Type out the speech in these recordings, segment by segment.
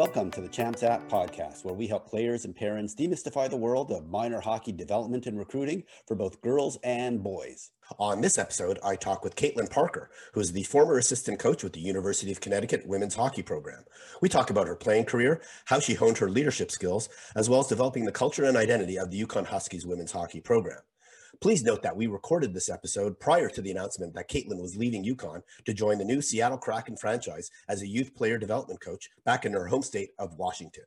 Welcome to the Champs App podcast, where we help players and parents demystify the world of minor hockey development and recruiting for both girls and boys. On this episode, I talk with Caitlin Parker, who is the former assistant coach with the University of Connecticut women's hockey program. We talk about her playing career, how she honed her leadership skills, as well as developing the culture and identity of the UConn Huskies women's hockey program. Please note that we recorded this episode prior to the announcement that Caitlin was leaving UConn to join the new Seattle Kraken franchise as a youth player development coach back in her home state of Washington.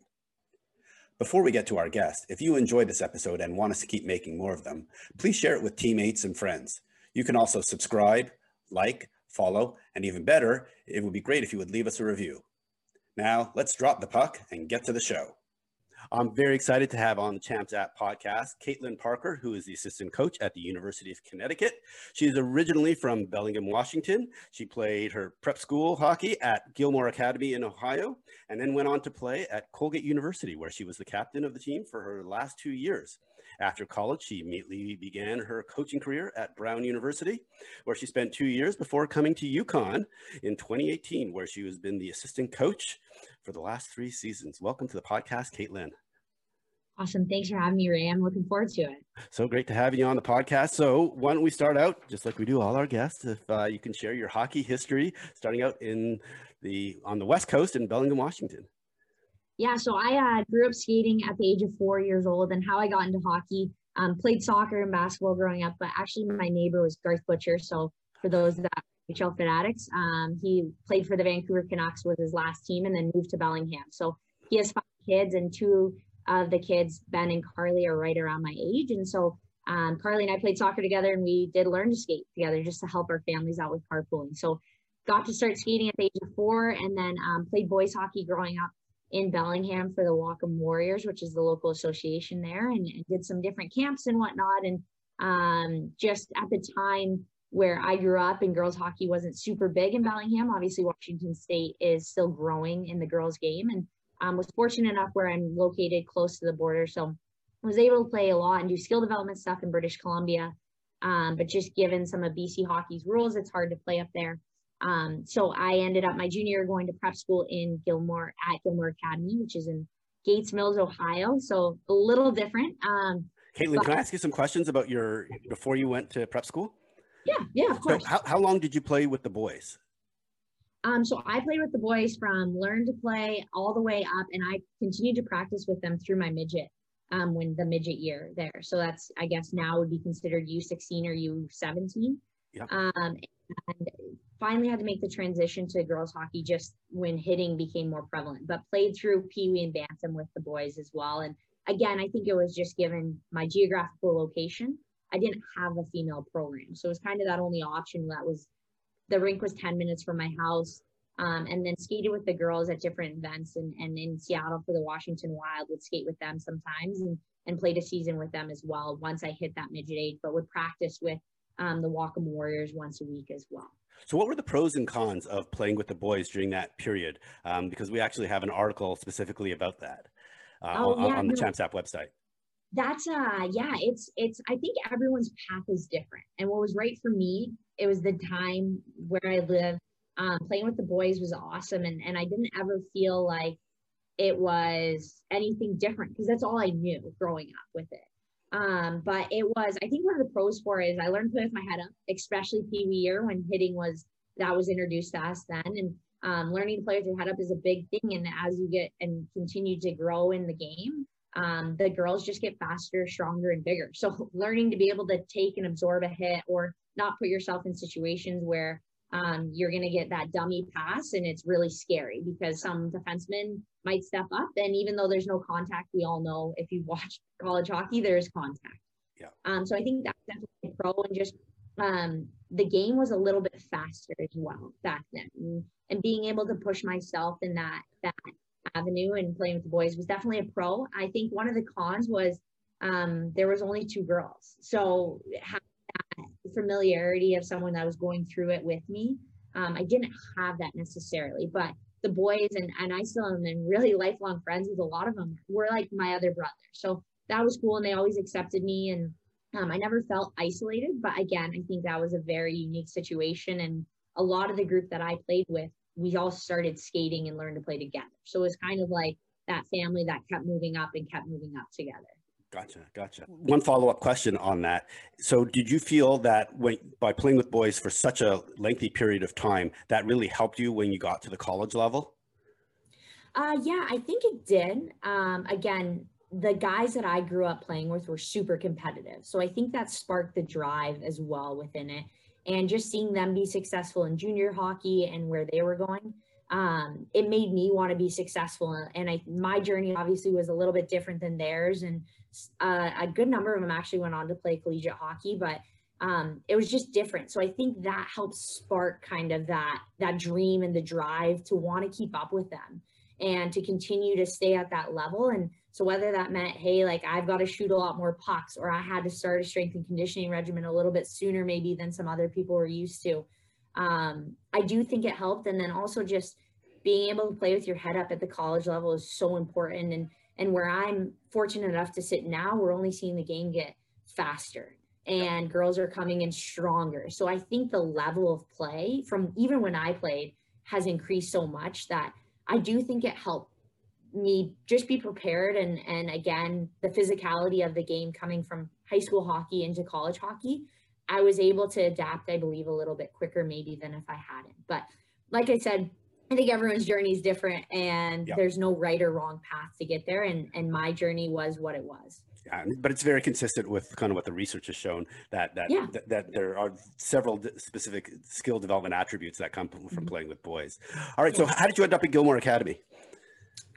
Before we get to our guest, if you enjoyed this episode and want us to keep making more of them, please share it with teammates and friends. You can also subscribe, like, follow, and even better, it would be great if you would leave us a review. Now, let's drop the puck and get to the show. I'm very excited to have on the Champs App podcast Caitlin Parker, who is the assistant coach at the University of Connecticut. She is originally from Bellingham, Washington. She played her prep school hockey at Gilmour Academy in Ohio, and then went on to play at Colgate University, where she was the captain of the team for her last two years. After college, she immediately began her coaching career at Brown University, where she spent two years before coming to UConn in 2018, where she has been the assistant coach for the last three seasons. Welcome to the podcast, Caitlin. Awesome. Thanks for having me, Ray. I'm looking forward to it. So great to have you on the podcast. So why don't we start out just like we do all our guests? If uh, you can share your hockey history, starting out in the on the West Coast in Bellingham, Washington. Yeah. So I uh, grew up skating at the age of four years old, and how I got into hockey. Um, played soccer and basketball growing up, but actually my neighbor was Garth Butcher. So for those that HL fanatics, um, he played for the Vancouver Canucks with his last team, and then moved to Bellingham. So he has five kids, and two of the kids, Ben and Carly, are right around my age. And so um, Carly and I played soccer together and we did learn to skate together just to help our families out with carpooling. So got to start skating at the age of four and then um, played boys hockey growing up in Bellingham for the Whatcom Warriors, which is the local association there, and, and did some different camps and whatnot. And um, just at the time where I grew up and girls hockey wasn't super big in Bellingham, obviously Washington State is still growing in the girls game. And um, was fortunate enough where I'm located close to the border. So I was able to play a lot and do skill development stuff in British Columbia. Um, but just given some of BC hockey's rules, it's hard to play up there. Um, so I ended up my junior year going to prep school in Gilmour at Gilmour Academy, which is in Gates Mills, Ohio. So a little different. Um, Caitlin, but, can I ask you some questions about your before you went to prep school? Yeah, yeah, of course. So how, how long did you play with the boys? Um, so I played with the boys from learn to play all the way up, and I continued to practice with them through my midget um, when the midget year there. So that's I guess now would be considered U16 or U17. Yep. Um, and finally had to make the transition to girls hockey just when hitting became more prevalent, but played through Pee Wee and Bantam with the boys as well. And again, I think it was just given my geographical location. I didn't have a female program. So it was kind of that only option that was the rink was 10 minutes from my house. Um, and then skated with the girls at different events and, and in Seattle for the Washington Wild would skate with them sometimes and, and played a season with them as well once I hit that midget age, but would practice with um, the Whatcom Warriors once a week as well. So, what were the pros and cons of playing with the boys during that period? Um, because we actually have an article specifically about that uh, oh, on, yeah, on, the no. Champs App website that's uh yeah it's it's i think everyone's path is different and what was right for me it was the time where i lived um, playing with the boys was awesome and, and i didn't ever feel like it was anything different because that's all i knew growing up with it um, but it was i think one of the pros for it is i learned to play with my head up especially wee year when hitting was that was introduced to us then and um, learning to play with your head up is a big thing and as you get and continue to grow in the game um, the girls just get faster, stronger, and bigger. So learning to be able to take and absorb a hit or not put yourself in situations where um, you're going to get that dummy pass and it's really scary because some defensemen might step up and even though there's no contact we all know if you watch college hockey there's contact yeah um, so i think that's definitely a pro and just um, the game was a little bit faster as well back then and, and being able to push myself in that that avenue and playing with the boys was definitely a pro. I think one of the cons was um, there was only two girls. So that familiarity of someone that was going through it with me, um, I didn't have that necessarily. But the boys and, and I still am and really lifelong friends with a lot of them were like my other brother. So that was cool and they always accepted me and um, I never felt isolated. But again, I think that was a very unique situation and a lot of the group that I played with we all started skating and learned to play together. So it was kind of like that family that kept moving up and kept moving up together. Gotcha, gotcha. One follow-up question on that. So, did you feel that when by playing with boys for such a lengthy period of time, that really helped you when you got to the college level? Uh, yeah, I think it did. Um, again, the guys that I grew up playing with were super competitive, so I think that sparked the drive as well within it. And just seeing them be successful in junior hockey and where they were going, um, it made me want to be successful. And I, my journey obviously was a little bit different than theirs, and uh, a good number of them actually went on to play collegiate hockey, but um, it was just different. So I think that helps spark kind of that that dream and the drive to want to keep up with them and to continue to stay at that level. And so whether that meant, hey, like I've got to shoot a lot more pucks, or I had to start a strength and conditioning regimen a little bit sooner, maybe than some other people were used to. Um, I do think it helped. And then also just being able to play with your head up at the college level is so important. And and where I'm fortunate enough to sit now, we're only seeing the game get faster and girls are coming in stronger. So I think the level of play from even when I played has increased so much that I do think it helped me just be prepared and and again the physicality of the game coming from high school hockey into college hockey I was able to adapt I believe a little bit quicker maybe than if I hadn't but like I said I think everyone's journey is different and yep. there's no right or wrong path to get there. And, and my journey was what it was. Yeah, but it's very consistent with kind of what the research has shown that that yeah. that, that, there are several specific skill development attributes that come from mm-hmm. playing with boys. All right, so how did you end up at Gilmour Academy?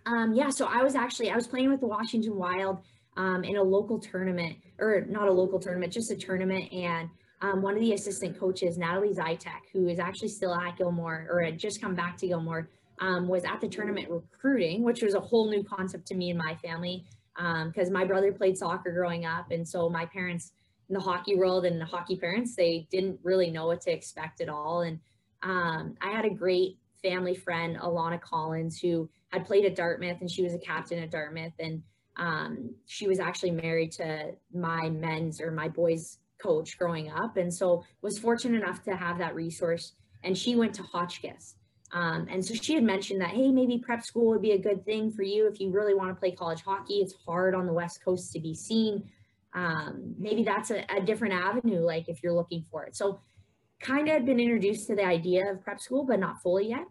Um, yeah, so I was actually I was playing with the Washington Wild um, in a local tournament, or not a local tournament, just a tournament, and um, one of the assistant coaches, Natalie Zytek, who is actually still at Gilmour or had just come back to Gilmour, um, was at the tournament recruiting, which was a whole new concept to me and my family because um, my brother played soccer growing up. And so my parents in the hockey world and the hockey parents, they didn't really know what to expect at all. And um, I had a great family friend, Alana Collins, who had played at Dartmouth and she was a captain at Dartmouth. And um, she was actually married to my men's or my boys coach growing up. And so was fortunate enough to have that resource and she went to hotchkiss. Um, and so she had mentioned that hey maybe prep school would be a good thing for you if you really want to play college hockey. It's hard on the west coast to be seen. Um, maybe that's a, a different avenue like if you're looking for it. So kind of had been introduced to the idea of prep school but not fully yet.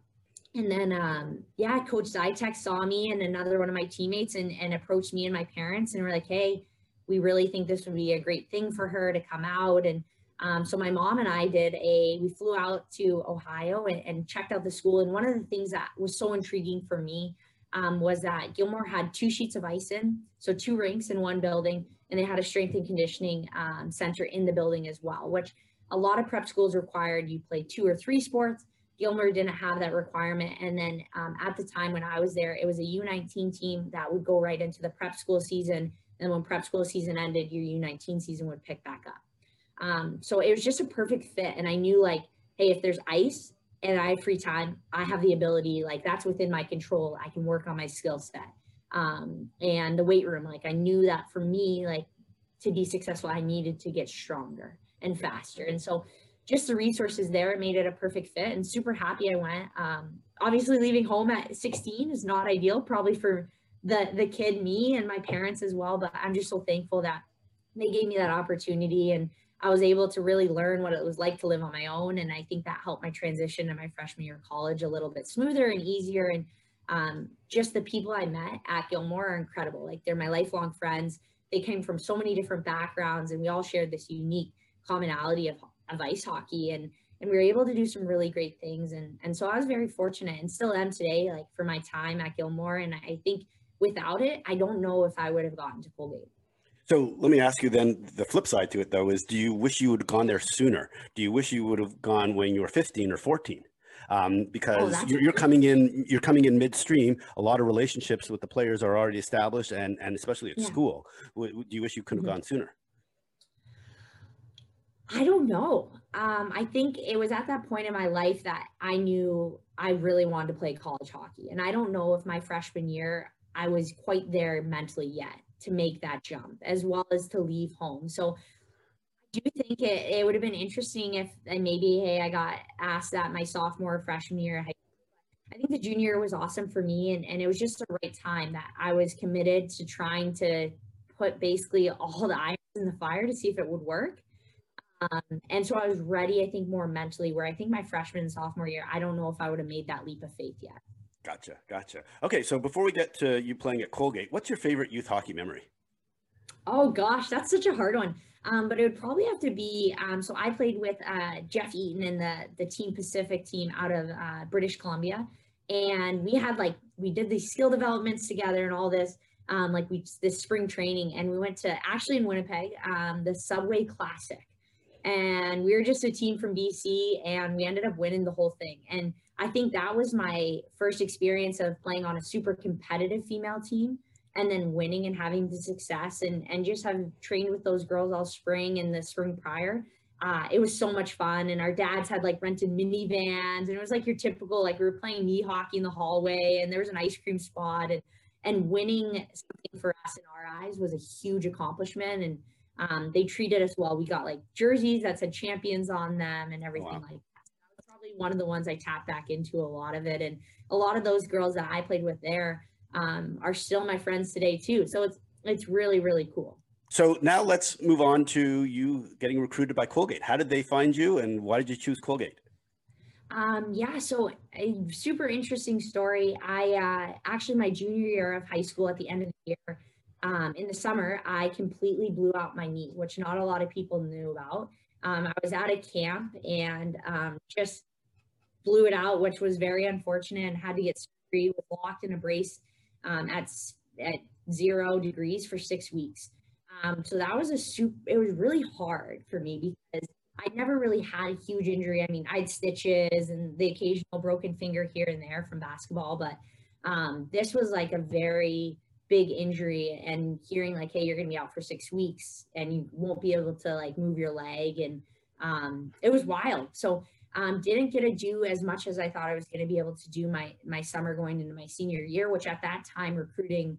And then um, yeah coach zytek saw me and another one of my teammates and, and approached me and my parents and were like hey we really think this would be a great thing for her to come out. And um, so my mom and I did a, we flew out to Ohio and, and, checked out the school. And one of the things that was so intriguing for me um, was that Gilmour had two sheets of ice in, so two rinks in one building, and they had a strength and conditioning um, center in the building as well, which a lot of prep schools required you play two or three sports. Gilmour didn't have that requirement. And then um, at the time when I was there, it was a U19 team that would go right into the prep school season and when prep school season ended, your U19 season would pick back up. Um, so it was just a perfect fit. And I knew like, hey, if there's ice and I have free time, I have the ability, like that's within my control. I can work on my skill set. Um, and the weight room, like I knew that for me, like to be successful, I needed to get stronger and faster. And so just the resources there, made it a perfect fit and super happy I went. Um, obviously leaving home at 16 is not ideal, probably for the the kid me and my parents as well but i'm just so thankful that they gave me that opportunity and i was able to really learn what it was like to live on my own. And i think that helped my transition to my freshman year of college a little bit smoother and easier. And um, just the people i met at gilmour are incredible. Like they're my lifelong friends. They came from so many different backgrounds and we all shared this unique commonality of, of ice hockey and and we were able to do some really great things. And and so i was very fortunate and still am today like for my time at gilmour. And i think without it, I don't know if I would have gotten to Colgate. So let me ask you then the flip side to it though is do you wish you would have gone there sooner? Do you wish you would have gone when you were 15 or 14? Um, because oh, you're, you're, coming in, you're coming in midstream. A lot of relationships with the players are already established, and and especially at yeah. school. do you wish you could have mm-hmm. gone sooner? I don't know. Um, I think it was at that point in my life that I knew I really wanted to play college hockey, and I don't know if my freshman year I was quite there mentally yet to make that jump as well as to leave home. So I do think it, it would have been interesting if and maybe, hey, I got asked that my sophomore, freshman year. I think the junior year was awesome for me. And, and it was just the right time that I was committed to trying to put basically all the irons in the fire to see if it would work. Um, and so I was ready, I think, more mentally, where I think my freshman and sophomore year, I don't know if I would have made that leap of faith yet. Gotcha. Gotcha. Okay. So before we get to you playing at Colgate, what's your favorite youth hockey memory? Oh gosh, that's such a hard one. Um, but it would probably have to be. Um, so I played with uh, Jeff Eaton and the the Team Pacific team out of uh, British Columbia, and we had like we did these skill developments together and all this. Um, like we this spring training, and we went to actually in Winnipeg, um, the Subway Classic, and we were just a team from BC, and we ended up winning the whole thing. And I think that was my first experience of playing on a super competitive female team and then winning and having the success and and just having trained with those girls all spring and the spring prior uh, it was so much fun and our dads had like rented minivans and it was like your typical like we were playing knee hockey in the hallway and there was an ice cream spot and and winning something for us in our eyes was a huge accomplishment and um, they treated us well we got like jerseys that said champions on them and everything wow. like that that was probably one of the ones i tap back into a lot of it and a lot of those girls that i played with there um, are still my friends today too. So it's it's really really cool. So now let's move on to you getting recruited by Colgate. How did they find you, and why did you choose Colgate? Um, yeah, so a super interesting story. I uh, actually my junior year of high school at the end of the year, um, in the summer, I completely blew out my knee, which not a lot of people knew about. Um, I was at a camp and um, just blew it out, which was very unfortunate, and had to get surgery. Was locked in a brace um, at at zero degrees for six weeks. Um, so that was a super. It was really hard for me because I never really had a huge injury. I mean, I had stitches and the occasional broken finger here and there from basketball, but um, this was like a very big injury. And hearing like, hey, you're gonna be out for six weeks and you won't be able to like move your leg, and um, it was wild. So um, didn't get to do as much as I thought I was going to be able to do my my summer going into my senior year, which at that time recruiting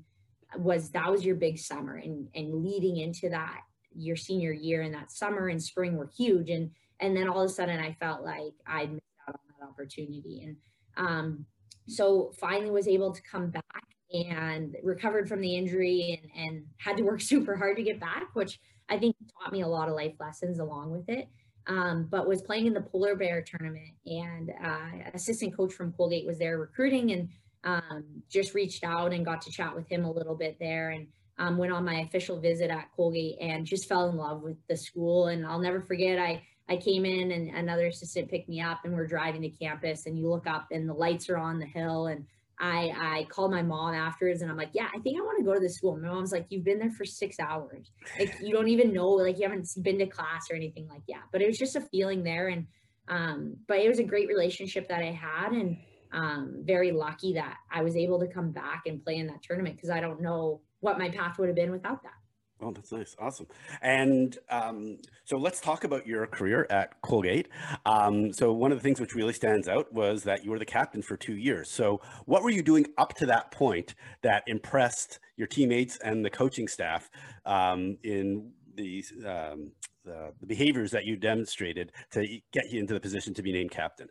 was that was your big summer, and and leading into that your senior year and that summer and spring were huge, and and then all of a sudden I felt like I'd missed out on that opportunity, and um, so finally was able to come back and recovered from the injury and and had to work super hard to get back, which I think taught me a lot of life lessons along with it um, but was playing in the polar bear tournament and uh, assistant coach from colgate was there recruiting and um, just reached out and got to chat with him a little bit there and um, went on my official visit at colgate and just fell in love with the school. And i'll never forget i i came in and another assistant picked me up and we're driving to campus and you look up and the lights are on the hill and I, I called my mom afterwards and I'm like, yeah, I think I want to go to this school. My mom's like, you've been there for six hours. Like you don't even know, like you haven't been to class or anything like that. But it was just a feeling there. And, um, but it was a great relationship that I had and um, very lucky that I was able to come back and play in that tournament because I don't know what my path would have been without that. Oh, that's nice. Awesome. And um, so let's talk about your career at Colgate. Um, so one of the things which really stands out was that you were the captain for two years. So what were you doing up to that point that impressed your teammates and the coaching staff um, in the, um, the, the behaviors that you demonstrated to get you into the position to be named captain?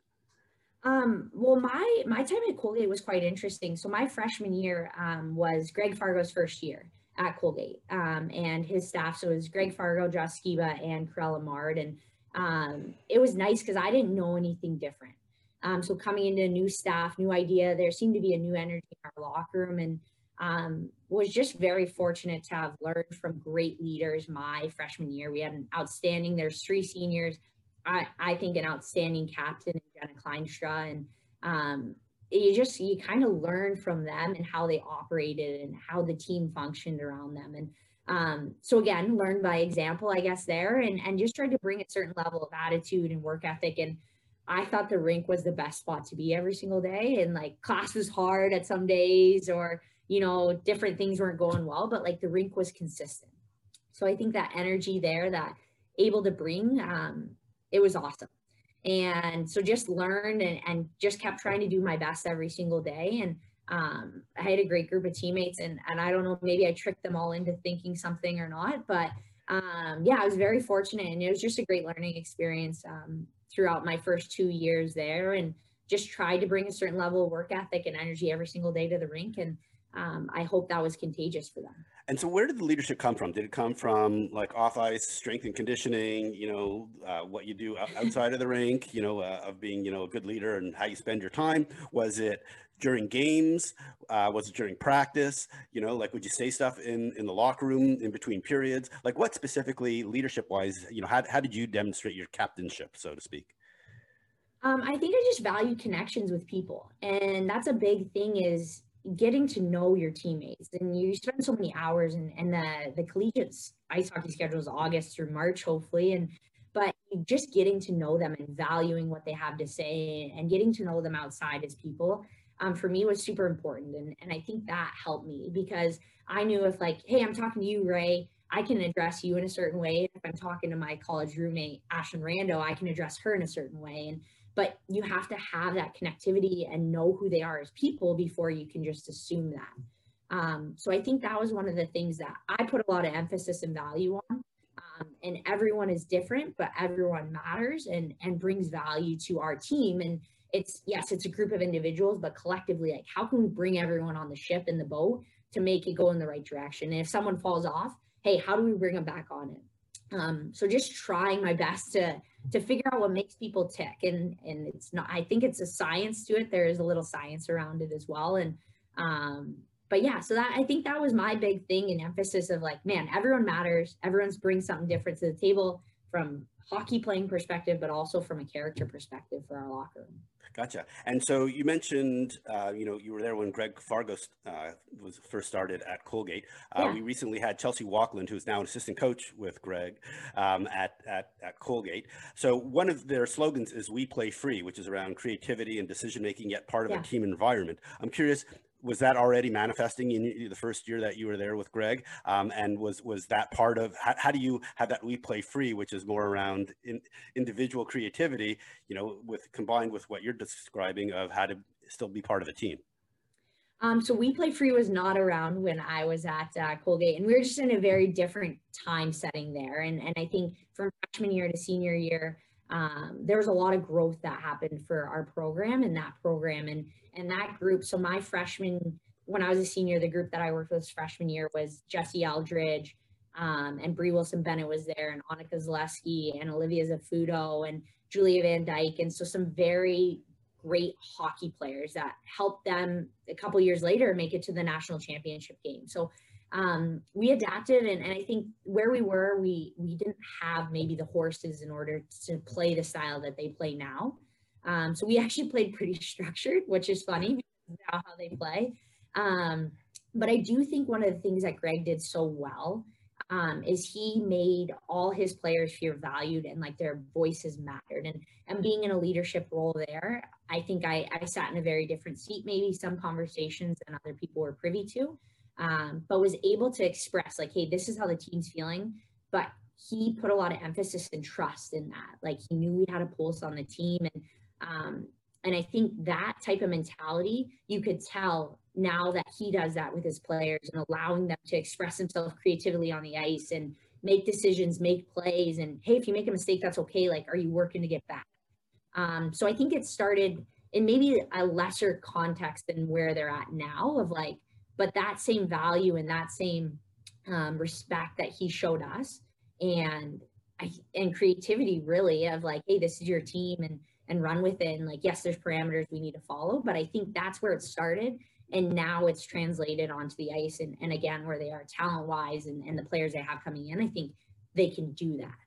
Um, well, my my time at Colgate was quite interesting. So my freshman year um, was Greg Fargo's first year at Colgate um, and his staff. So it was Greg Fargo, Josh Sciba, and Corella Mard. And um, it was nice because I didn't know anything different. Um, so coming into new staff, new idea, there seemed to be a new energy in our locker room and um, was just very fortunate to have learned from great leaders my freshman year. We had an outstanding, there's three seniors. I, I think an outstanding captain, Jenna Kleinstra, and um, you just you kind of learn from them and how they operated and how the team functioned around them. And um, so again learn by example i guess there and and just tried to bring a certain level of attitude and work ethic. And i thought the rink was the best spot to be every single day and like class was hard at some days or you know different things weren't going well but like the rink was consistent. So i think that energy there that able to bring um, it was awesome and so just learned and, and just kept trying to do my best every single day and um, I had a great group of teammates and, and I don't know, maybe I tricked them all into thinking something or not, but um, yeah, I was very fortunate and it was just a great learning experience um, throughout my first two years there. And just tried to bring a certain level of work ethic and energy every single day to the rink. And um, I hope that was contagious for them. And so, where did the leadership come from? Did it come from like off ice strength and conditioning? You know, uh, what you do outside of the rink. You know, uh, of being you know a good leader and how you spend your time. Was it during games? Uh, was it during practice? You know, like would you say stuff in in the locker room in between periods? Like what specifically leadership wise? You know, how how did you demonstrate your captainship, so to speak? Um, I think I just value connections with people, and that's a big thing. Is getting to know your teammates and you spend so many hours and, and the, the collegiate ice hockey schedule is August through March, hopefully. And, but just getting to know them and valuing what they have to say and getting to know them outside as people, um, for me was super important. And, and I think that helped me because I knew if like, Hey, I'm talking to you, Ray, I can address you in a certain way. If I'm talking to my college roommate, Ashlyn Rando, I can address her in a certain way. And but you have to have that connectivity and know who they are as people before you can just assume that. Um, so I think that was one of the things that I put a lot of emphasis and value on. Um, and everyone is different, but everyone matters and and brings value to our team. And it's yes, it's a group of individuals, but collectively, like how can we bring everyone on the ship in the boat to make it go in the right direction? And if someone falls off, hey, how do we bring them back on it? Um, so just trying my best to to figure out what makes people tick. And and it's not i think it's a science to it. There is a little science around it as well. And um but yeah so that i think that was my big thing and emphasis of like man everyone matters. Everyone's bring something different to the table from hockey playing perspective but also from a character perspective for our locker room Gotcha. And so you mentioned, uh, you know, you were there when Greg Fargo uh, was first started at Colgate. Uh, yeah. We recently had Chelsea Walkland, who's now an assistant coach with Greg um, at, at, at Colgate. So one of their slogans is "We play free," which is around creativity and decision making, yet part of yeah. a team environment. I'm curious, was that already manifesting in the first year that you were there with Greg? Um, and was was that part of how, how, do you have that we play free, which is more around in, individual creativity, you know, with combined with what you're describing of how to still be part of a team? Um, so we play free was not around when I was at uh, Colgate, and we were just in a very different time setting there. And and I think from freshman year to senior year, um, there was a lot of growth that happened for our program and that program and and that group. So my freshman, when I was a senior, the group that I worked with freshman year was Jessie Eldridge um, and Brie Wilson Bennett was there and Annika Zalewski and Olivia Zafuto and Julia Van Dyke. And so some very great hockey players that helped them a couple years later make it to the national championship game. So um, we adapted and, and I think where we were, we we didn't have maybe the horses in order to play the style that they play now. Um, so we actually played pretty structured, which is funny how they play. Um, but I do think one of the things that Greg did so well um, is he made all his players feel valued and like their voices mattered. And and being in a leadership role there, I think I, I sat in a very different seat, maybe some conversations than other people were privy to um, but was able to express like, hey, this is how the team's feeling. But he put a lot of emphasis and trust in that. Like he knew we had a pulse on the team, and um, and I think that type of mentality you could tell now that he does that with his players and allowing them to express themselves creatively on the ice and make decisions, make plays, and hey, if you make a mistake, that's okay. Like, are you working to get back? Um, so I think it started in maybe a lesser context than where they're at now of like but that same value and that same um, respect that he showed us and and creativity really of like hey this is your team and and run within like yes there's parameters we need to follow but i think that's where it started. And now it's translated onto the ice and, and again where they are talent wise and, and the players they have coming in i think they can do that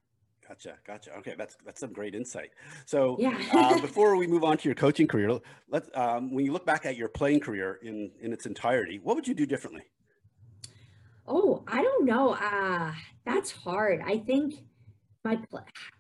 Gotcha, gotcha. Okay, that's that's some great insight. So, yeah. uh, before we move on to your coaching career, let um, when you look back at your playing career in in its entirety, what would you do differently? Oh, I don't know. Uh, that's hard. I think my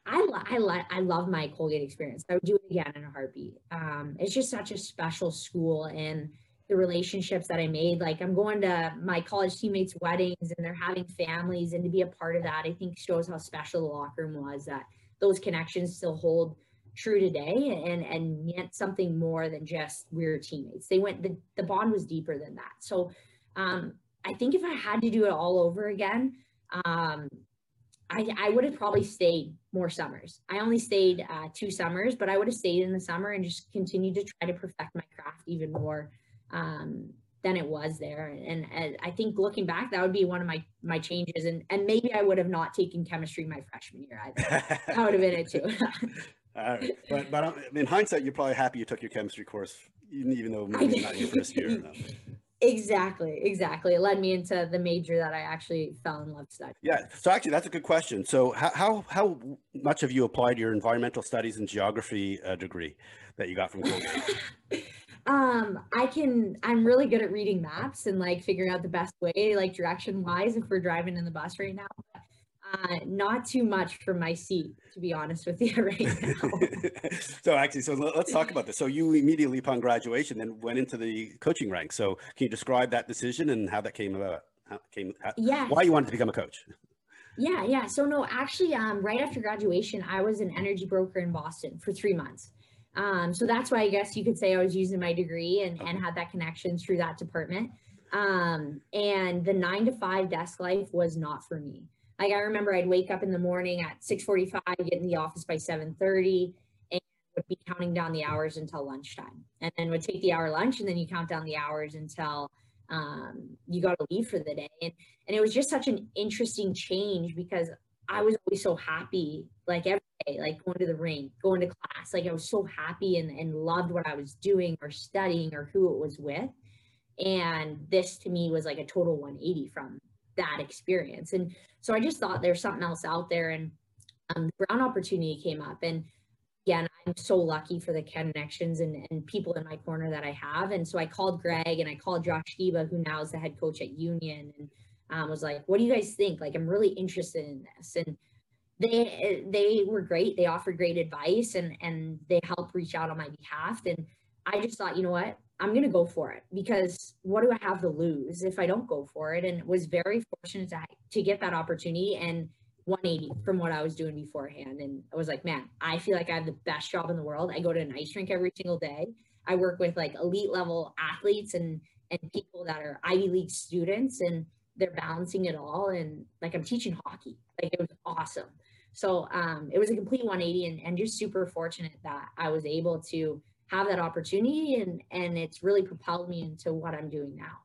I I I love my Colgate experience. I would do it again in a heartbeat. Um, it's just such a special school and the relationships that I made. Like I'm going to my college teammates' weddings and they're having families, and to be a part of that, I think shows how special the locker room was. That those connections still hold true today, and and meant something more than just we are teammates. They went the the bond was deeper than that. So um, I think if I had to do it all over again, um, I, I would have probably stayed more summers. I only stayed uh, two summers, but I would have stayed in the summer and just continued to try to perfect my craft even more um, than it was there. And, and, I think looking back, that would be one of my my changes. And and maybe I would have not taken chemistry my freshman year either. that would have been it too. But but um, in hindsight, you're probably happy you took your chemistry course, even even though maybe not your first year. No. Exactly, exactly. It led me into the major that I actually fell in love studying. Yeah. So actually, that's a good question. So how how, how much have you applied your environmental studies and geography uh, degree that you got from Colgate? um, I can. I'm really good at reading maps and like figuring out the best way, like direction wise, if we're driving in the bus right now. Uh, not too much for my seat, to be honest with you right now. so actually, so let's talk about this. So you immediately upon graduation then went into the coaching ranks. So can you describe that decision and how that came about? How came? How, yeah. Why you wanted to become a coach? Yeah, yeah. So no, actually, um, right after graduation, I was an energy broker in Boston for three months. Um, so that's why I guess you could say I was using my degree and, and had that connection through that department. Um, and the nine to five desk life was not for me. Like I remember I'd wake up in the morning at 6:45, get in the office by 7:30, and would be counting down the hours until lunchtime. And then would take the hour lunch, and then you count down the hours until um, you got to leave for the day. And and it was just such an interesting change because I was always so happy, like every day, like going to the ring, going to class. Like I was so happy and, and loved what I was doing or studying or who it was with. And this to me was like a total 180 from that experience. And so I just thought there's something else out there. And um, the Brown opportunity came up. And again, I'm so lucky for the connections and, and people in my corner that I have. And so I called Greg and I called Josh Sciba, who now is the head coach at Union, and um, was like, "What do you guys think? Like, I'm really interested in this." And they they were great. They offered great advice and and they helped reach out on my behalf. And I just thought, you know what? I'm to go for it because what do I have to lose if I don't go for it? And was very fortunate to, to get that opportunity and 180 from what I was doing beforehand. And I was like, man, I feel like I have the best job in the world. I go to an ice rink every single day. I work with like elite level athletes and and people that are Ivy League students and they're balancing it all. And like I'm teaching hockey. Like it was awesome. So um, it was a complete 180 and, and just super fortunate that I was able to have that opportunity and and it's really propelled me into what I'm doing now.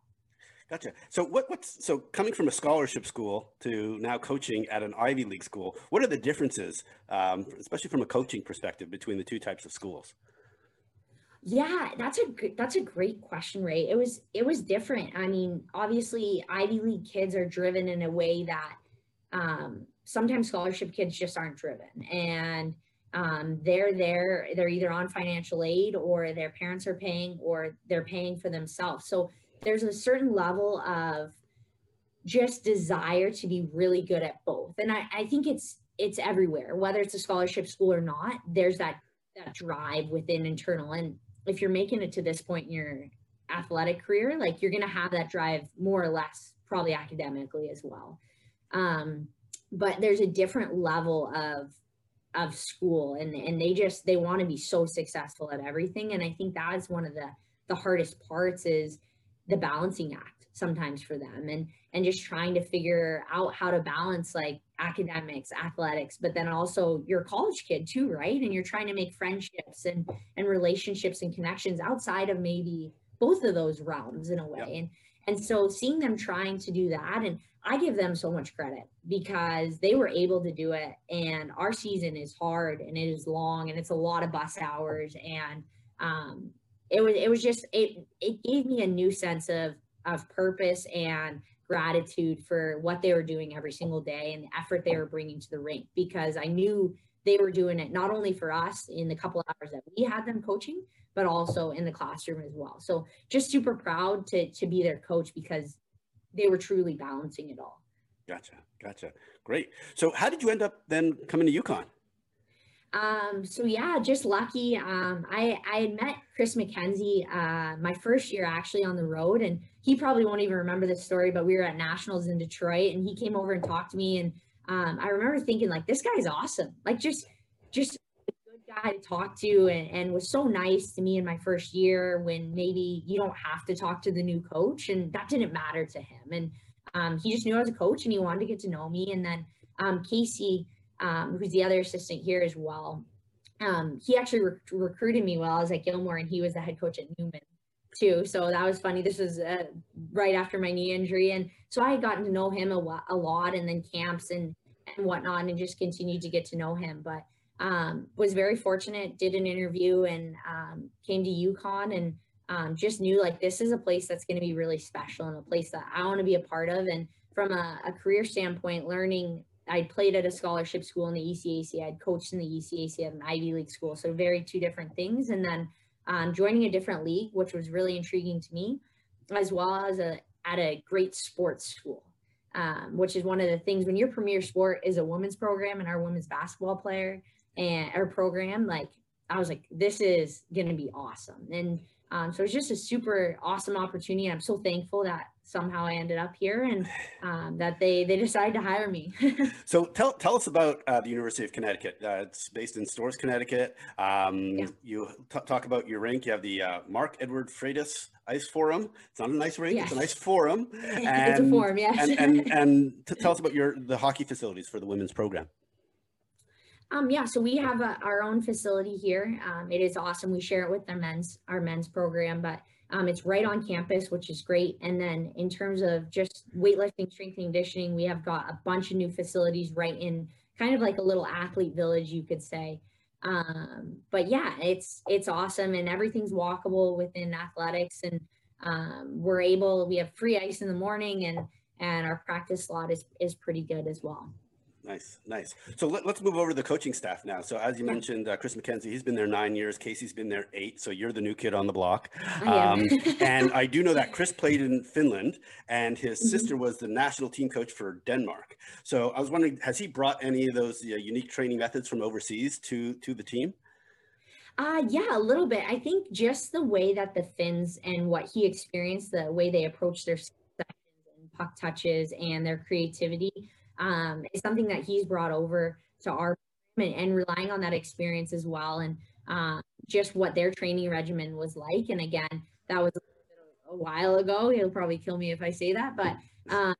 Gotcha. So what what's so coming from a scholarship school to now coaching at an Ivy League school? What are the differences, um, especially from a coaching perspective, between the two types of schools? Yeah, that's a that's a great question, Ray. It was it was different. I mean, obviously, Ivy League kids are driven in a way that um, sometimes scholarship kids just aren't driven, and um, they're there they're either on financial aid or their parents are paying or they're paying for themselves so there's a certain level of just desire to be really good at both and i, I think it's it's everywhere whether it's a scholarship school or not there's that that drive within internal and if you're making it to this point in your athletic career like you're going to have that drive more or less probably academically as well. Um, but there's a different level of of school and and they just they want to be so successful at everything and i think that is one of the the hardest parts is the balancing act sometimes for them and and just trying to figure out how to balance like academics athletics but then also you're a college kid too right and you're trying to make friendships and and relationships and connections outside of maybe both of those realms in a way and and so seeing them trying to do that and I give them so much credit because they were able to do it. And our season is hard and it is long and it's a lot of bus hours. And um, it was it was just it it gave me a new sense of of purpose and gratitude for what they were doing every single day and the effort they were bringing to the rink because I knew they were doing it not only for us in the couple hours that we had them coaching, but also in the classroom as well. So just super proud to to be their coach because they were truly balancing it all. Gotcha. Gotcha. Great. So how did you end up then coming to UConn? Um, so yeah, just lucky. Um, I, I had met Chris MacKenzie, uh, my first year actually on the road and he probably won't even remember this story, but we were at nationals in Detroit and he came over and talked to me. And, um, I remember thinking like, this guy's awesome. Like just, just a good guy to talk to and, and was so nice to me in my first year when maybe you don't have to talk to the new coach and that didn't matter to him. And, um, he just knew I was a coach and he wanted to get to know me. And then um, Casey, um, who's the other assistant here as well, um, he actually re- recruited me while I was at Gilmour and he was the head coach at Neumann too. So that was funny. This was uh, right after my knee injury. And so I had gotten to know him a, a lot and then camps and, and whatnot and just continued to get to know him. But um, was very fortunate, did an interview and um, came to UConn and um, just knew like this is a place that's going to be really special and a place that I want to be a part of. And from a, a career standpoint, learning, I played at a scholarship school in the ECAC, I'd coached in the ECAC at an Ivy League school. So very two different things. And then um, joining a different league, which was really intriguing to me, as well as a, at a great sports school. Um, which is one of the things when your premier sport is a women's program and our women's basketball player and our program, like I was like, this is going to be awesome. And um, so it's just a super awesome opportunity. I'm so thankful that somehow I ended up here and um, that they they decided to hire me. so tell tell us about uh, the University of Connecticut. Uh, it's based in Storrs, Connecticut. Um, yeah. You t- talk about your rink. You have the uh, Mark Edward Freitas Ice Forum. It's not a nice rink. Yes. It's a nice forum. And, it's a forum, yes. and and, and t- tell us about your the hockey facilities for the women's program. Um, yeah, so we have a, our own facility here. Um, it is awesome. We share it with our men's our men's program, but um, it's right on campus, which is great. And then in terms of just weightlifting, strength and conditioning, we have got a bunch of new facilities right in kind of like a little athlete village, you could say. Um, but yeah, it's it's awesome, and everything's walkable within athletics, and um, we're able. We have free ice in the morning, and and our practice slot is is pretty good as well. Nice, nice. So let, us move over to the coaching staff now. So as you mentioned, uh, Chris MacKenzie, he's been there nine years. Casey's been there eight. So you're the new kid on the block. Um, and I do know that Chris played in Finland, and his mm-hmm. sister was the national team coach for Denmark. So I was wondering, has he brought any of those unique training methods from overseas to to the team? Uh, yeah, a little bit. I think just the way that the Finns and what he experienced, the way they approach their sessions and puck touches and their creativity um, is something that he's brought over to our and, and relying on that experience as well and um, just what their training regimen was like. And again, that was a, a while ago. He'll probably kill me if I say that, but um,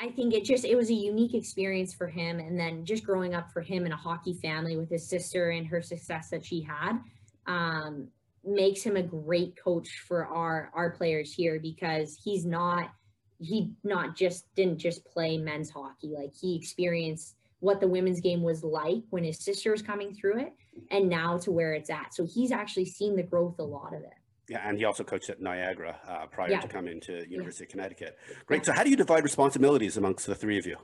I think it just it was a unique experience for him. And then just growing up for him in a hockey family with his sister and her success that she had um, makes him a great coach for our our players here because he's not he not just didn't just play men's hockey like he experienced what the women's game was like when his sister was coming through it and now to where it's at so he's actually seen the growth a lot of it yeah, and he also coached at Niagara uh, prior yeah. to coming to University yeah. of Connecticut. Great. Yeah. So, how do you divide responsibilities amongst the three of you?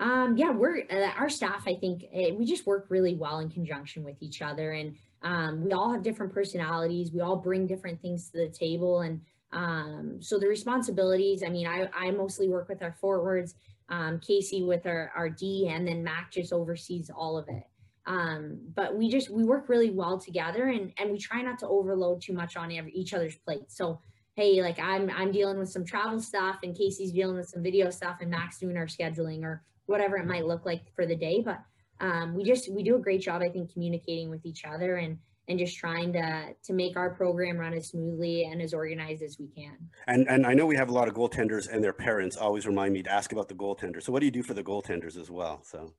Um, yeah, we're uh, our staff. I think uh, we just work really well in conjunction with each other, and um, we all have different personalities. We all bring different things to the table, and um, so the responsibilities, I mean, I, I mostly work with our forwards, um, Casey with our, our D, and then Mac just oversees all of it. Um, but we just, we work really well together and, and we try not to overload too much on every, each other's plate. So, hey, like I'm, I'm dealing with some travel stuff and Casey's dealing with some video stuff and Mac's doing our scheduling or whatever it might look like for the day. But um, we just, we do a great job, I think, communicating with each other and, and just trying to to make our program run as smoothly and as organized as we can. And and I know we have a lot of goaltenders and their parents always remind me to ask about the goaltenders. So what do you do for the goaltenders as well? So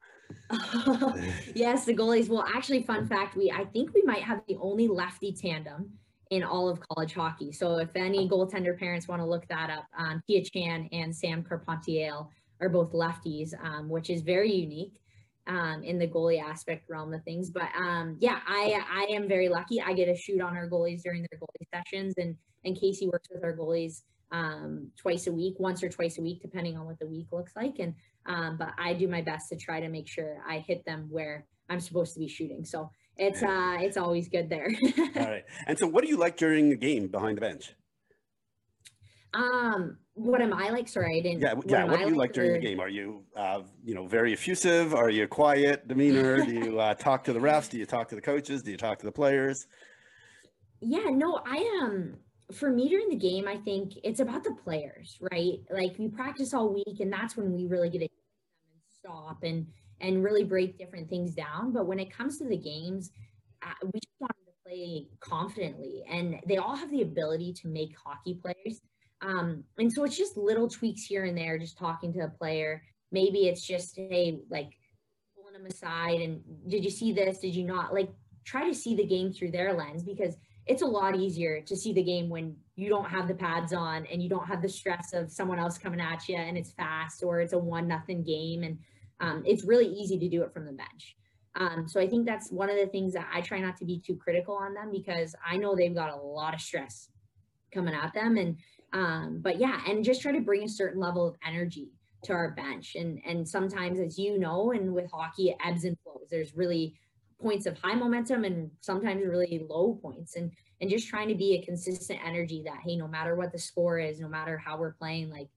yes, the goalies. Well, actually, fun fact: we I think we might have the only lefty tandem in all of college hockey. So if any goaltender parents want to look that up, um, Tia Chan and Sam Carpentier are both lefties, um, which is very unique um, in the goalie aspect realm of things. But um, yeah, I I am very lucky. I get to shoot on our goalies during their goalie sessions, and and Casey works with our goalies um, twice a week, once or twice a week, depending on what the week looks like. And um, but I do my best to try to make sure I hit them where I'm supposed to be shooting. So it's uh it's always good there. All right. And so, what do you like during the game behind the bench? Um, what am I like? Sorry, I didn't. Yeah, what yeah. What do you like, like during or... the game? Are you, uh, you know, very effusive? Are you quiet demeanor? do you uh, talk to the refs? Do you talk to the coaches? Do you talk to the players? Yeah, no, I am. Um, for me during the game, I think it's about the players, right? Like we practice all week, and that's when we really get to stop and and really break different things down. But when it comes to the games, uh, we just want to play confidently, and they all have the ability to make hockey players Um, and so it's just little tweaks here and there, just talking to a player. Maybe it's just, hey, like pulling them aside and did you see this? Did you not? Like try to see the game through their lens because it's a lot easier to see the game when you don't have the pads on and you don't have the stress of someone else coming at you and it's fast or it's a one nothing game and um, it's really easy to do it from the bench um, so i think that's one of the things that i try not to be too critical on them because i know they've got a lot of stress coming at them and um, but yeah and just try to bring a certain level of energy to our bench. And and sometimes as you know and with hockey it ebbs and flows. There's really points of high momentum and sometimes really low points. And and just trying to be a consistent energy that hey no matter what the score is no matter how we're playing like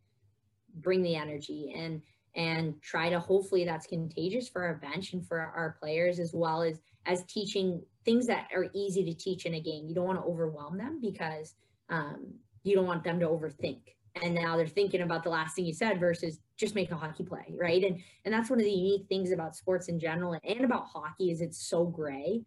bring the energy and and try to hopefully that's contagious for our bench and for our players as well as as teaching things that are easy to teach in a game. You don't want to overwhelm them because um, you don't want them to overthink. And now they're thinking about the last thing you said versus just make a hockey play right? And and that's one of the unique things about sports in general and about hockey is it's so gray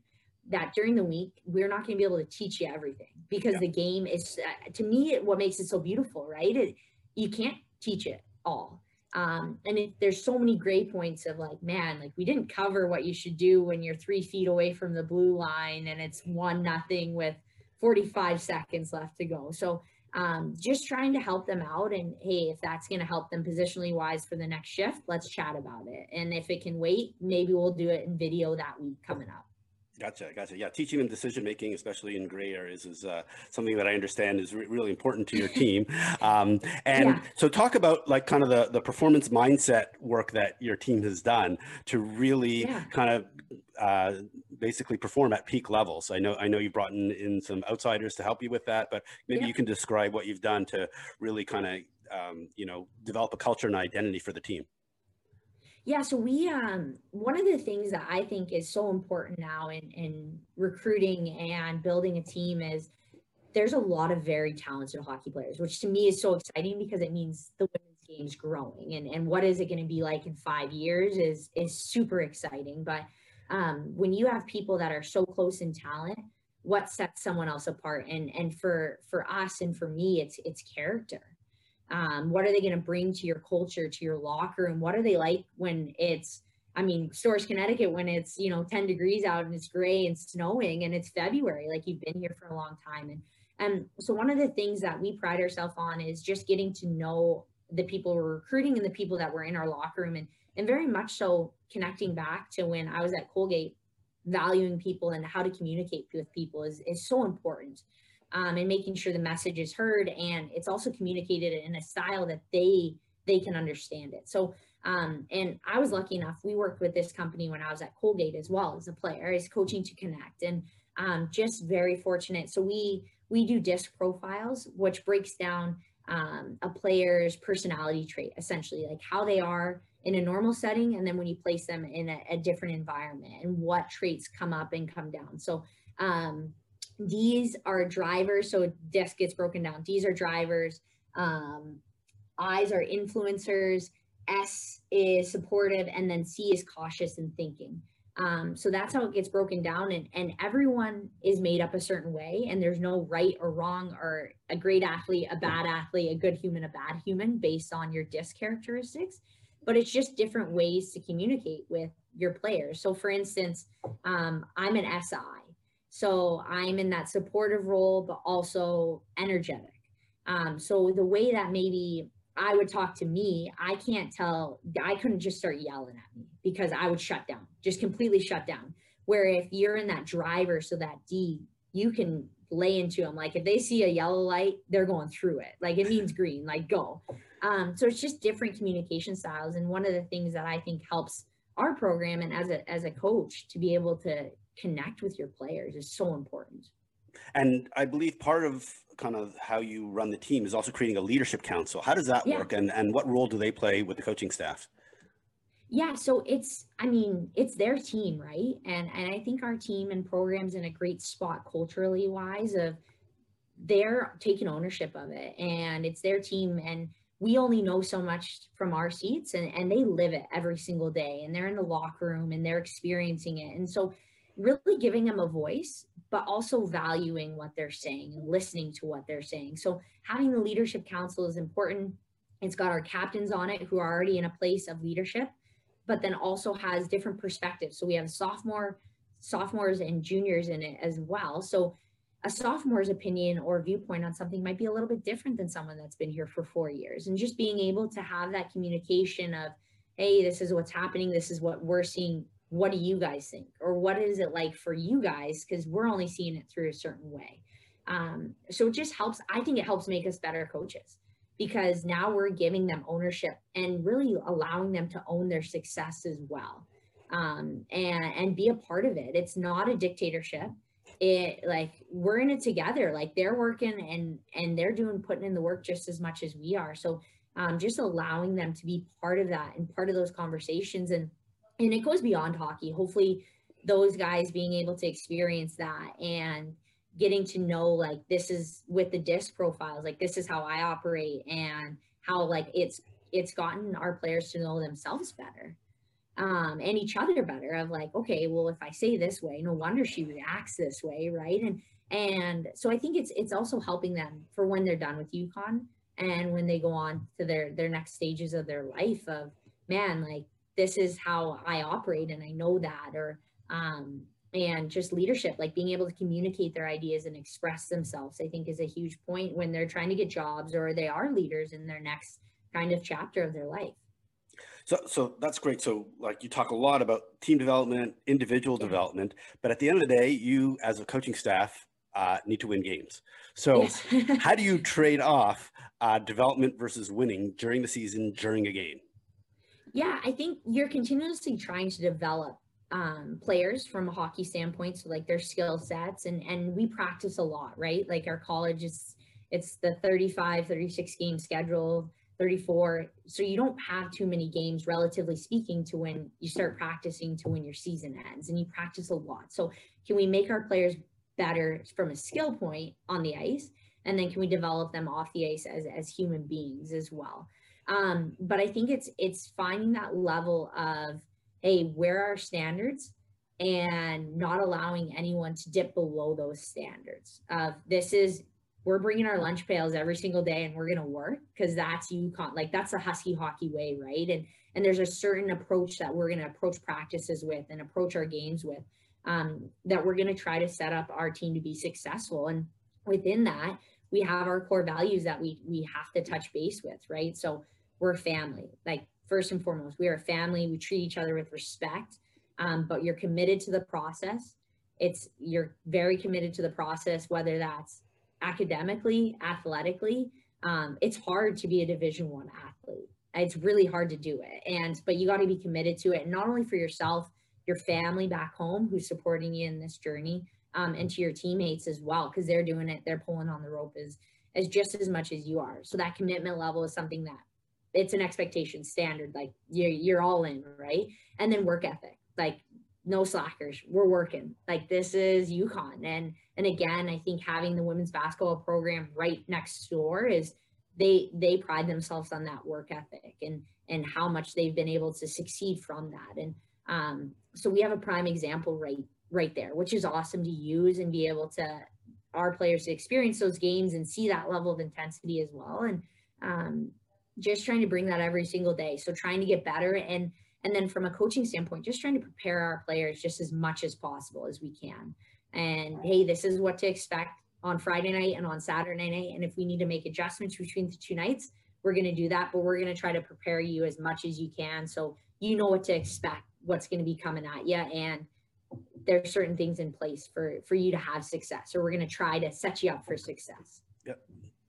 that during the week we're not going to be able to teach you everything because yeah. the game is uh, to me what makes it so beautiful right? It, you can't teach it all. Um, and it, there's so many gray points of like man like we didn't cover what you should do when you're three feet away from the blue line and it's one nothing with 45 seconds left to go. So um, just trying to help them out. And hey, if that's going to help them positionally wise for the next shift, let's chat about it. And if it can wait, maybe we'll do it in video that week coming up. Gotcha, gotcha. Yeah, teaching them decision making, especially in gray areas, is uh, something that I understand is re- really important to your team. Um, and yeah. so, talk about like kind of the the performance mindset work that your team has done to really yeah. kind of uh, basically perform at peak levels. I know I know you brought in, in some outsiders to help you with that, but maybe yeah. you can describe what you've done to really kind of um, you know develop a culture and identity for the team. Yeah, so we um one of the things that I think is so important now in in recruiting and building a team is there's a lot of very talented hockey players, which to me is so exciting because it means the women's game's growing and and what is it going to be like in 5 years is is super exciting, but um when you have people that are so close in talent, what sets someone else apart? And and for for us and for me it's it's character um, what are they going to bring to your culture to your locker room what are they like when it's i mean Storrs connecticut when it's you know 10 degrees out and it's gray and snowing and it's february like you've been here for a long time. And and so one of the things that we pride ourselves on is just getting to know the people we're recruiting and the people that were in our locker room and and very much so connecting back to when i was at colgate valuing people and how to communicate with people is, is so important um, and making sure the message is heard and it's also communicated in a style that they they can understand it. So um, and i was lucky enough we worked with this company when i was at colgate as well as a player as coaching to connect and um, just very fortunate. So we we do disc profiles which breaks down um, a player's personality trait essentially like how they are in a normal setting and then when you place them in a, a different environment and what traits come up and come down. So um, D's are drivers, so disc gets broken down. These are drivers. Um, I's are influencers. S is supportive, and then C is cautious and thinking. Um, so that's how it gets broken down, and and everyone is made up a certain way, and there's no right or wrong or a great athlete, a bad athlete, a good human, a bad human based on your disc characteristics. But it's just different ways to communicate with your players. So, for instance, um, I'm an SI. So I'm in that supportive role, but also energetic. Um, so the way that maybe I would talk to me, I can't tell, I couldn't just start yelling at me because I would shut down, just completely shut down. Where if you're in that driver, so that D, you can lay into them. Like if they see a yellow light, they're going through it. Like it means green, like go. Um, so it's just different communication styles. And one of the things that I think helps our program and as a as a coach to be able to connect with your players is so important. And I believe part of kind of how you run the team is also creating a leadership council. How does that yeah. work and, and what role do they play with the coaching staff? Yeah, so it's I mean, it's their team, right? And and I think our team and programs in a great spot culturally wise of they're taking ownership of it and it's their team and we only know so much from our seats and, and they live it every single day and they're in the locker room and they're experiencing it. And so really giving them a voice, but also valuing what they're saying and listening to what they're saying. So having the leadership council is important. It's got our captains on it who are already in a place of leadership, but then also has different perspectives. So we have sophomore, sophomores and juniors in it as well. So a sophomore's opinion or viewpoint on something might be a little bit different than someone that's been here for four years. And just being able to have that communication of, hey, this is what's happening, this is what we're seeing. What do you guys think? Or what is it like for you guys? Because we're only seeing it through a certain way. Um, so it just helps. I think it helps make us better coaches because now we're giving them ownership and really allowing them to own their success as well um, and and be a part of it. It's not a dictatorship it like we're in it together like they're working and and they're doing putting in the work just as much as we are so um, just allowing them to be part of that and part of those conversations and and it goes beyond hockey hopefully those guys being able to experience that and getting to know like this is with the disc profiles like this is how i operate and how like it's it's gotten our players to know themselves better um, and each other better of like, okay, well, if I say this way, no wonder she reacts this way, right? And and so I think it's it's also helping them for when they're done with UConn and when they go on to their their next stages of their life of man, like this is how I operate and I know that or um and just leadership like being able to communicate their ideas and express themselves i think is a huge point when they're trying to get jobs or they are leaders in their next kind of chapter of their life so, so that's great. So, like you talk a lot about team development, individual development, but at the end of the day, you as a coaching staff uh, need to win games. So, yes. how do you trade off uh, development versus winning during the season during a game? Yeah, I think you're continuously trying to develop um, players from a hockey standpoint, so like their skill sets, and and we practice a lot, right? Like our college is it's the 35, 36 game schedule 34. So you don't have too many games, relatively speaking, to when you start practicing to when your season ends, and you practice a lot. So can we make our players better from a skill point on the ice, and then can we develop them off the ice as as human beings as well? Um, but I think it's it's finding that level of hey, where are standards? and not allowing anyone to dip below those standards of this is we're bringing our lunch pails every single day and we're to work because that's UConn like that's the husky hockey way right? And and there's a certain approach that we're to approach practices with and approach our games with um, that we're going to try to set up our team to be successful. And within that we have our core values that we we have to touch base with right? So we're family. Like first and foremost we are a family. We treat each other with respect um, but you're committed to the process. It's you're very committed to the process whether that's academically, athletically, um, it's hard to be a Division One athlete. It's really hard to do it, and but you got to be committed to it, not only for yourself, your family back home who's supporting you in this journey, um, and to your teammates as well, because they're doing it, they're pulling on the rope as as just as much as you are. So that commitment level is something that it's an expectation standard, like you're you're all in, right? And then work ethic, like no slackers. We're working. Like this is UConn. And and again, I think having the women's basketball program right next door is they they pride themselves on that work ethic and and how much they've been able to succeed from that. And um, so we have a prime example right right there, which is awesome to use and be able to our players to experience those games and see that level of intensity as well. And um, just trying to bring that every single day. So trying to get better and and then from a coaching standpoint, just trying to prepare our players just as much as possible as we can. And hey, this is what to expect on Friday night and on Saturday night. And if we need to make adjustments between the two nights, we're going to do that. But we're going to try to prepare you as much as you can so you know what to expect, what's going to be coming at you. And there's certain things in place for for you to have success or we're going to try to set you up for success yep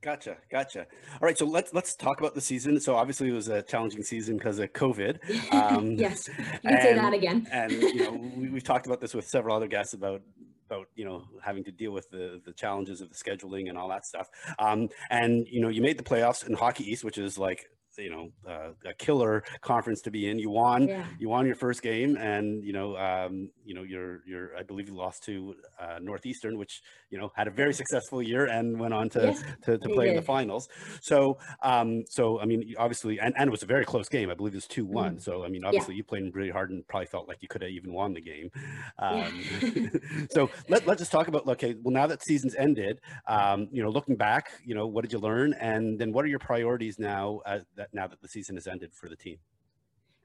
Gotcha, gotcha. All right, so let's let's talk about the season. So obviously it was a challenging season because of COVID. Um, yes, you can and, say that again. and you know, we, we've talked about this with several other guests about about you know having to deal with the the challenges of the scheduling and all that stuff. Um, and you know, you made the playoffs in Hockey East, which is like you know uh, a killer conference to be in. You won Yeah. you won your first game, and you know um, you know you're you're I believe you lost to uh, Northeastern, which you know had a very successful year and went on to Yeah, to, to play in the finals. So um, so I mean obviously and, and it was a very close game. I believe it was two one. Mhm. So I mean obviously you played really hard and probably felt like you could have even won the game. Yeah. Um, so let, let's just talk about okay well now that season's ended um, you know looking back you know what did you learn and then what are your priorities now uh, that now that the season has ended for the team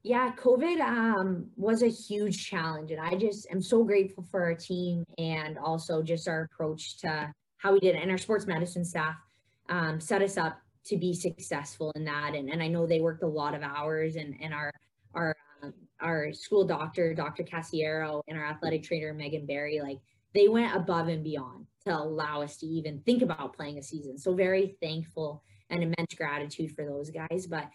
Yeah, COVID um, was a huge challenge, and I just am so grateful for our team and also just our approach to how we did it. And our sports medicine staff um, set us up to be successful in that. And, and I know they worked a lot of hours, and and our our um, our school doctor, Dr. Casiero, and our athletic trainer, Megan Barry, like they went above and beyond to allow us to even think about playing a season. So very thankful and immense gratitude for those guys. But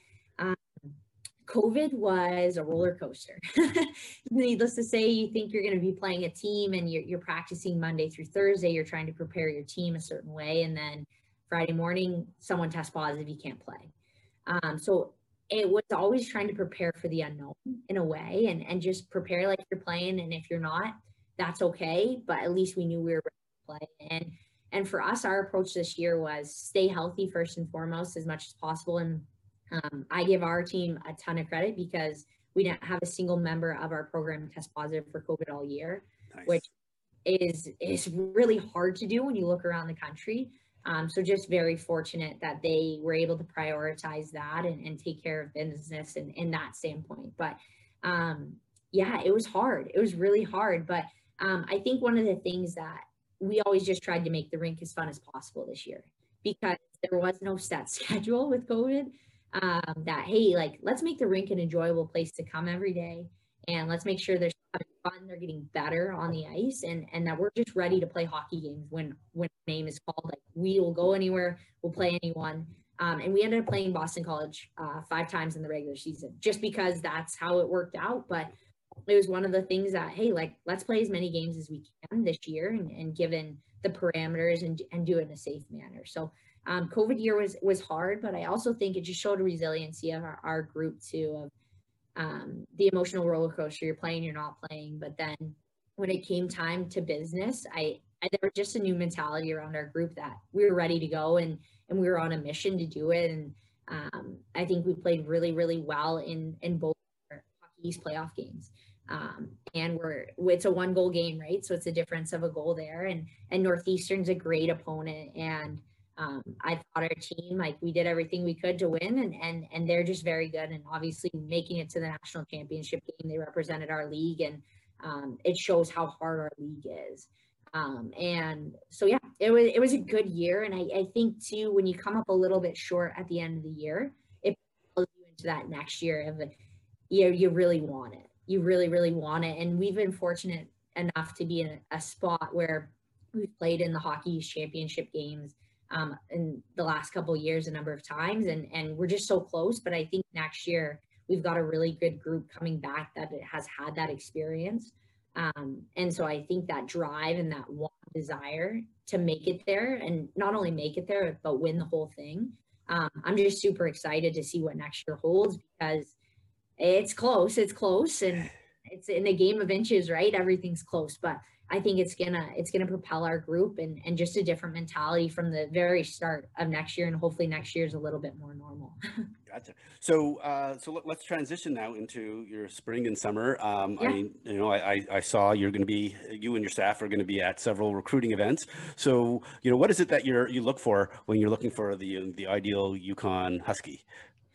COVID was a roller coaster. Needless to say, you think you're going to be playing a team and you're, you're practicing Monday through Thursday. You're trying to prepare your team a certain way. And then Friday morning, someone tests positive, you can't play. Um, so it was always trying to prepare for the unknown in a way and, and just prepare like you're playing. And if you're not, that's okay. But at least we knew we were ready to play. And and for us, our approach this year was stay healthy first and foremost as much as possible. And um, I give our team a ton of credit because we didn't have a single member of our program test positive for COVID all year, nice. which is is really hard to do when you look around the country. Um, so just very fortunate that they were able to prioritize that and, and take care of business and in that standpoint. But um, yeah, it was hard. It was really hard. But um, I think one of the things that we always just tried to make the rink as fun as possible this year because there was no set schedule with COVID. Um, that hey, like let's make the rink an enjoyable place to come every day, and let's make sure they're having fun, they're getting better on the ice, and and that we're just ready to play hockey games when when name is called. Like we will go anywhere, we'll play anyone. Um, and we ended up playing Boston College uh, five times in the regular season, just because that's how it worked out. But it was one of the things that hey, like let's play as many games as we can this year, and, and given the parameters and and do it in a safe manner. So um, COVID year was was hard, but I also think it just showed resiliency of our, our group too of um, the emotional roller coaster. You're playing, you're not playing, but then when it came time to business, I, I there was just a new mentality around our group that we were ready to go and and we were on a mission to do it. And um, I think we played really really well in in both Hockey East playoff games. Um, and we're it's a one goal game, right? So it's a difference of a goal there. And and Northeastern's a great opponent, and um, I thought our team like we did everything we could to win, and and and they're just very good. And obviously making it to the national championship game, they represented our league, and um, it shows how hard our league is. Um, and so yeah, it was it was a good year, and I, I think too when you come up a little bit short at the end of the year, it pulls you into that next year of you know, you really want it, you really really want it, and we've been fortunate enough to be in a spot where we've played in the hockey championship games um, in the last couple years a number of times. And and we're just so close but i think next year we've got a really good group coming back that has had that experience. Um, and so i think that drive and that one desire to make it there and not only make it there but win the whole thing. Um, i'm just super excited to see what next year holds because it's close it's close and it's in a game of inches right everything's close but I think it's gonna it's gonna propel our group and and just a different mentality from the very start of next year, and hopefully next year is a little bit more normal. Gotcha. So, uh, so let, us transition now into your spring and summer. Um, Yeah. I mean, you know, I, I, I saw you're going to be, you and your staff are going to be at several recruiting events. So, you know, what is it that you're you look for when you're looking for the the ideal UConn Husky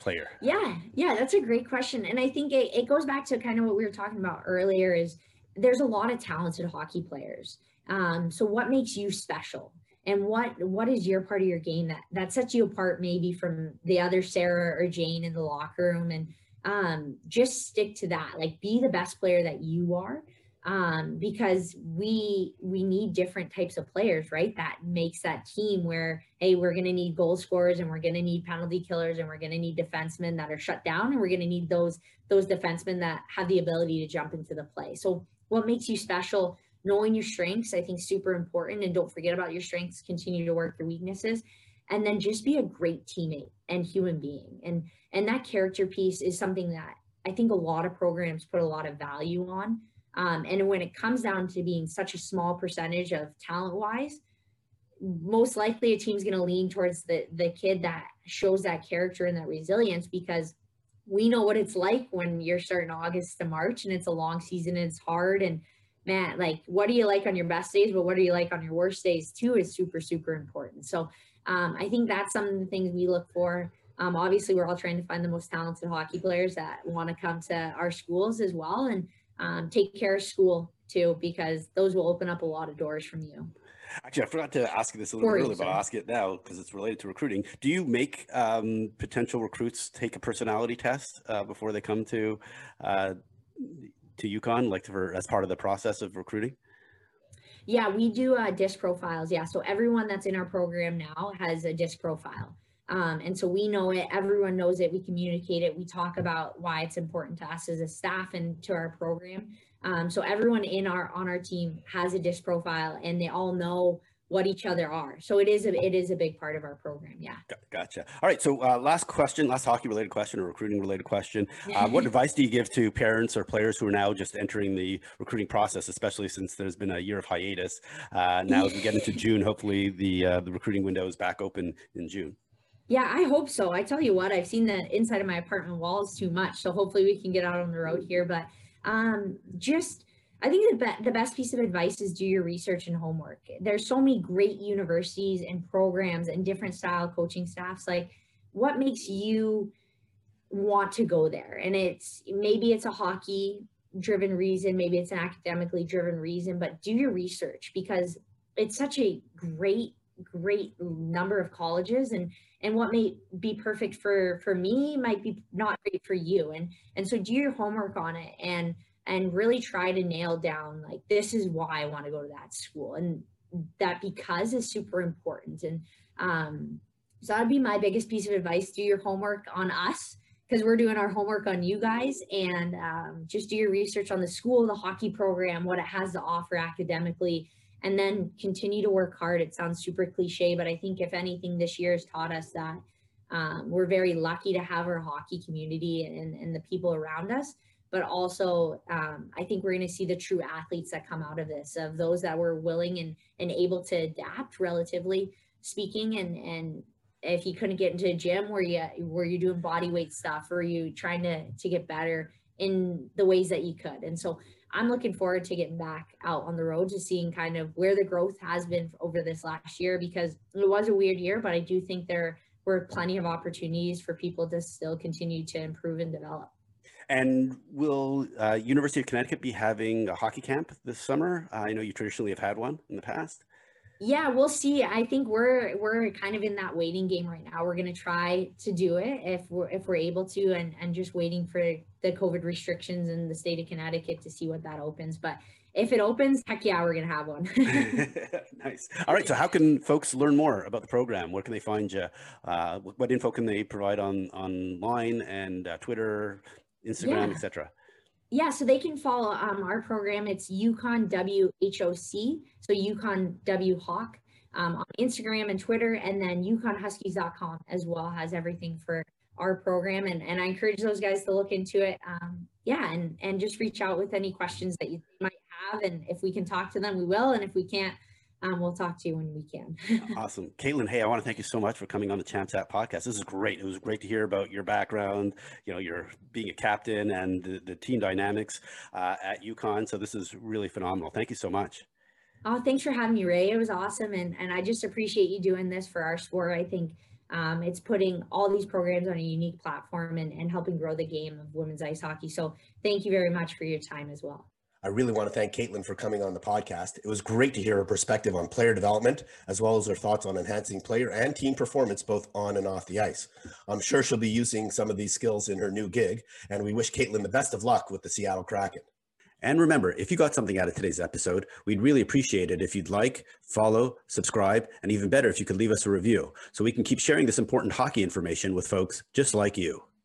player? Yeah, yeah, that's a great question, and I think it, it goes back to kind of what we were talking about earlier. Is there's a lot of talented hockey players. Um, so what makes you special? And what what is your part of your game that that sets you apart maybe from the other Sarah or Jane in the locker room? And um, just stick to that. Like be the best player that you are, um, because we we need different types of players, right? That makes that team where hey, we're gonna need goal scorers and we're gonna need penalty killers and we're gonna need defensemen that are shut down and we're gonna need those those defensemen that have the ability to jump into the play. So what makes you special? Knowing your strengths, I think, super important, and don't forget about your strengths. Continue to work your weaknesses, and then just be a great teammate and human being. And and that character piece is something that I think a lot of programs put a lot of value on. Um, and when it comes down to being such a small percentage of talent wise, most likely a team's going to lean towards the the kid that shows that character and that resilience because we know what it's like when you're starting August to March and it's a long season and it's hard and man like what do you like on your best days but what do you like on your worst days too is super super important. So um, I think that's some of the things we look for. Um, obviously we're all trying to find the most talented hockey players that want to come to our schools as well and um, take care of school too because those will open up a lot of doors from you Actually, I forgot to ask you this a little earlier, but I'll ask it now because it's related to recruiting. Do you make um, potential recruits take a personality test uh, before they come to uh, to UConn, like for as part of the process of recruiting? Yeah, we do uh, disc profiles. Yeah, so everyone that's in our program now has a disc profile. Um, and so we know it, everyone knows it, we communicate it, we talk about why it's important to us as a staff and to our program. Um, so everyone in our on our team has a disc profile and they all know what each other are. So it is a it is a big part of our program. Yeah. Gotcha. All right. So uh, last question, last hockey related question or recruiting related question. Uh, what advice do you give to parents or players who are now just entering the recruiting process, especially since there's been a year of hiatus? Uh, now as we get into June, hopefully the uh, the recruiting window is back open in June. Yeah, I hope so. I tell you what, I've seen the inside of my apartment walls too much. So hopefully we can get out on the road here. But um, just I think the, be- the best piece of advice is do your research and homework. There's so many great universities and programs and different style coaching staffs. Like, what makes you want to go there? And it's maybe it's a hockey driven reason, maybe it's an academically driven reason, but do your research because it's such a great great number of colleges and and what may be perfect for for me might be not great for you. And and so do your homework on it and and really try to nail down like this is why i want to go to that school. And that because is super important. And um so that'd be my biggest piece of advice. Do your homework on us because we're doing our homework on you guys. And um, just do your research on the school the hockey program what it has to offer academically and then continue to work hard. It sounds super cliche, but I think if anything, this year has taught us that um, we're very lucky to have our hockey community and, and the people around us. But also, um, I think we're going to see the true athletes that come out of this, of those that were willing and, and able to adapt, relatively speaking. And, and if you couldn't get into a gym, were you were you doing body weight stuff, or you trying to to get better in the ways that you could? And so I'm looking forward to getting back out on the road to seeing kind of where the growth has been over this last year because it was a weird year, but I do think there were plenty of opportunities for people to still continue to improve and develop. And will uh, University of Connecticut be having a hockey camp this summer? Uh, I know you traditionally have had one in the past. Yeah, we'll see. I think we're we're kind of in that waiting game right now. We're gonna try to do it if we're if we're able to, and and just waiting for the COVID restrictions in the state of Connecticut to see what that opens. But if it opens, heck yeah, we're gonna have one. nice. All right. So, how can folks learn more about the program? Where can they find you? Uh, what info can they provide on online and uh, Twitter, Instagram, yeah. etc. Yeah, so they can follow um, our program. It's UConn WHOC, so UConn W Hawk um, on Instagram and Twitter, and then UConnHuskies.com as well has everything for our program. And, and I encourage those guys to look into it. Um, yeah, and, and just reach out with any questions that you might have. And if we can talk to them, we will. And if we can't, um, we'll talk to you when we can. awesome. Caitlin, hey, I want to thank you so much for coming on the Champs App podcast. This is great. It was great to hear about your background, you know, your being a captain and the, the team dynamics uh, at UConn. So this is really phenomenal. Thank you so much. Oh, thanks for having me, Ray. It was awesome. And, and I just appreciate you doing this for our sport. I think um, it's putting all these programs on a unique platform and, and helping grow the game of women's ice hockey. So thank you very much for your time as well. I really want to thank Caitlin for coming on the podcast. It was great to hear her perspective on player development, as well as her thoughts on enhancing player and team performance both on and off the ice. I'm sure she'll be using some of these skills in her new gig, and we wish Caitlin the best of luck with the Seattle Kraken. And remember, if you got something out of today's episode, we'd really appreciate it if you'd like, follow, subscribe, and even better if you could leave us a review so we can keep sharing this important hockey information with folks just like you.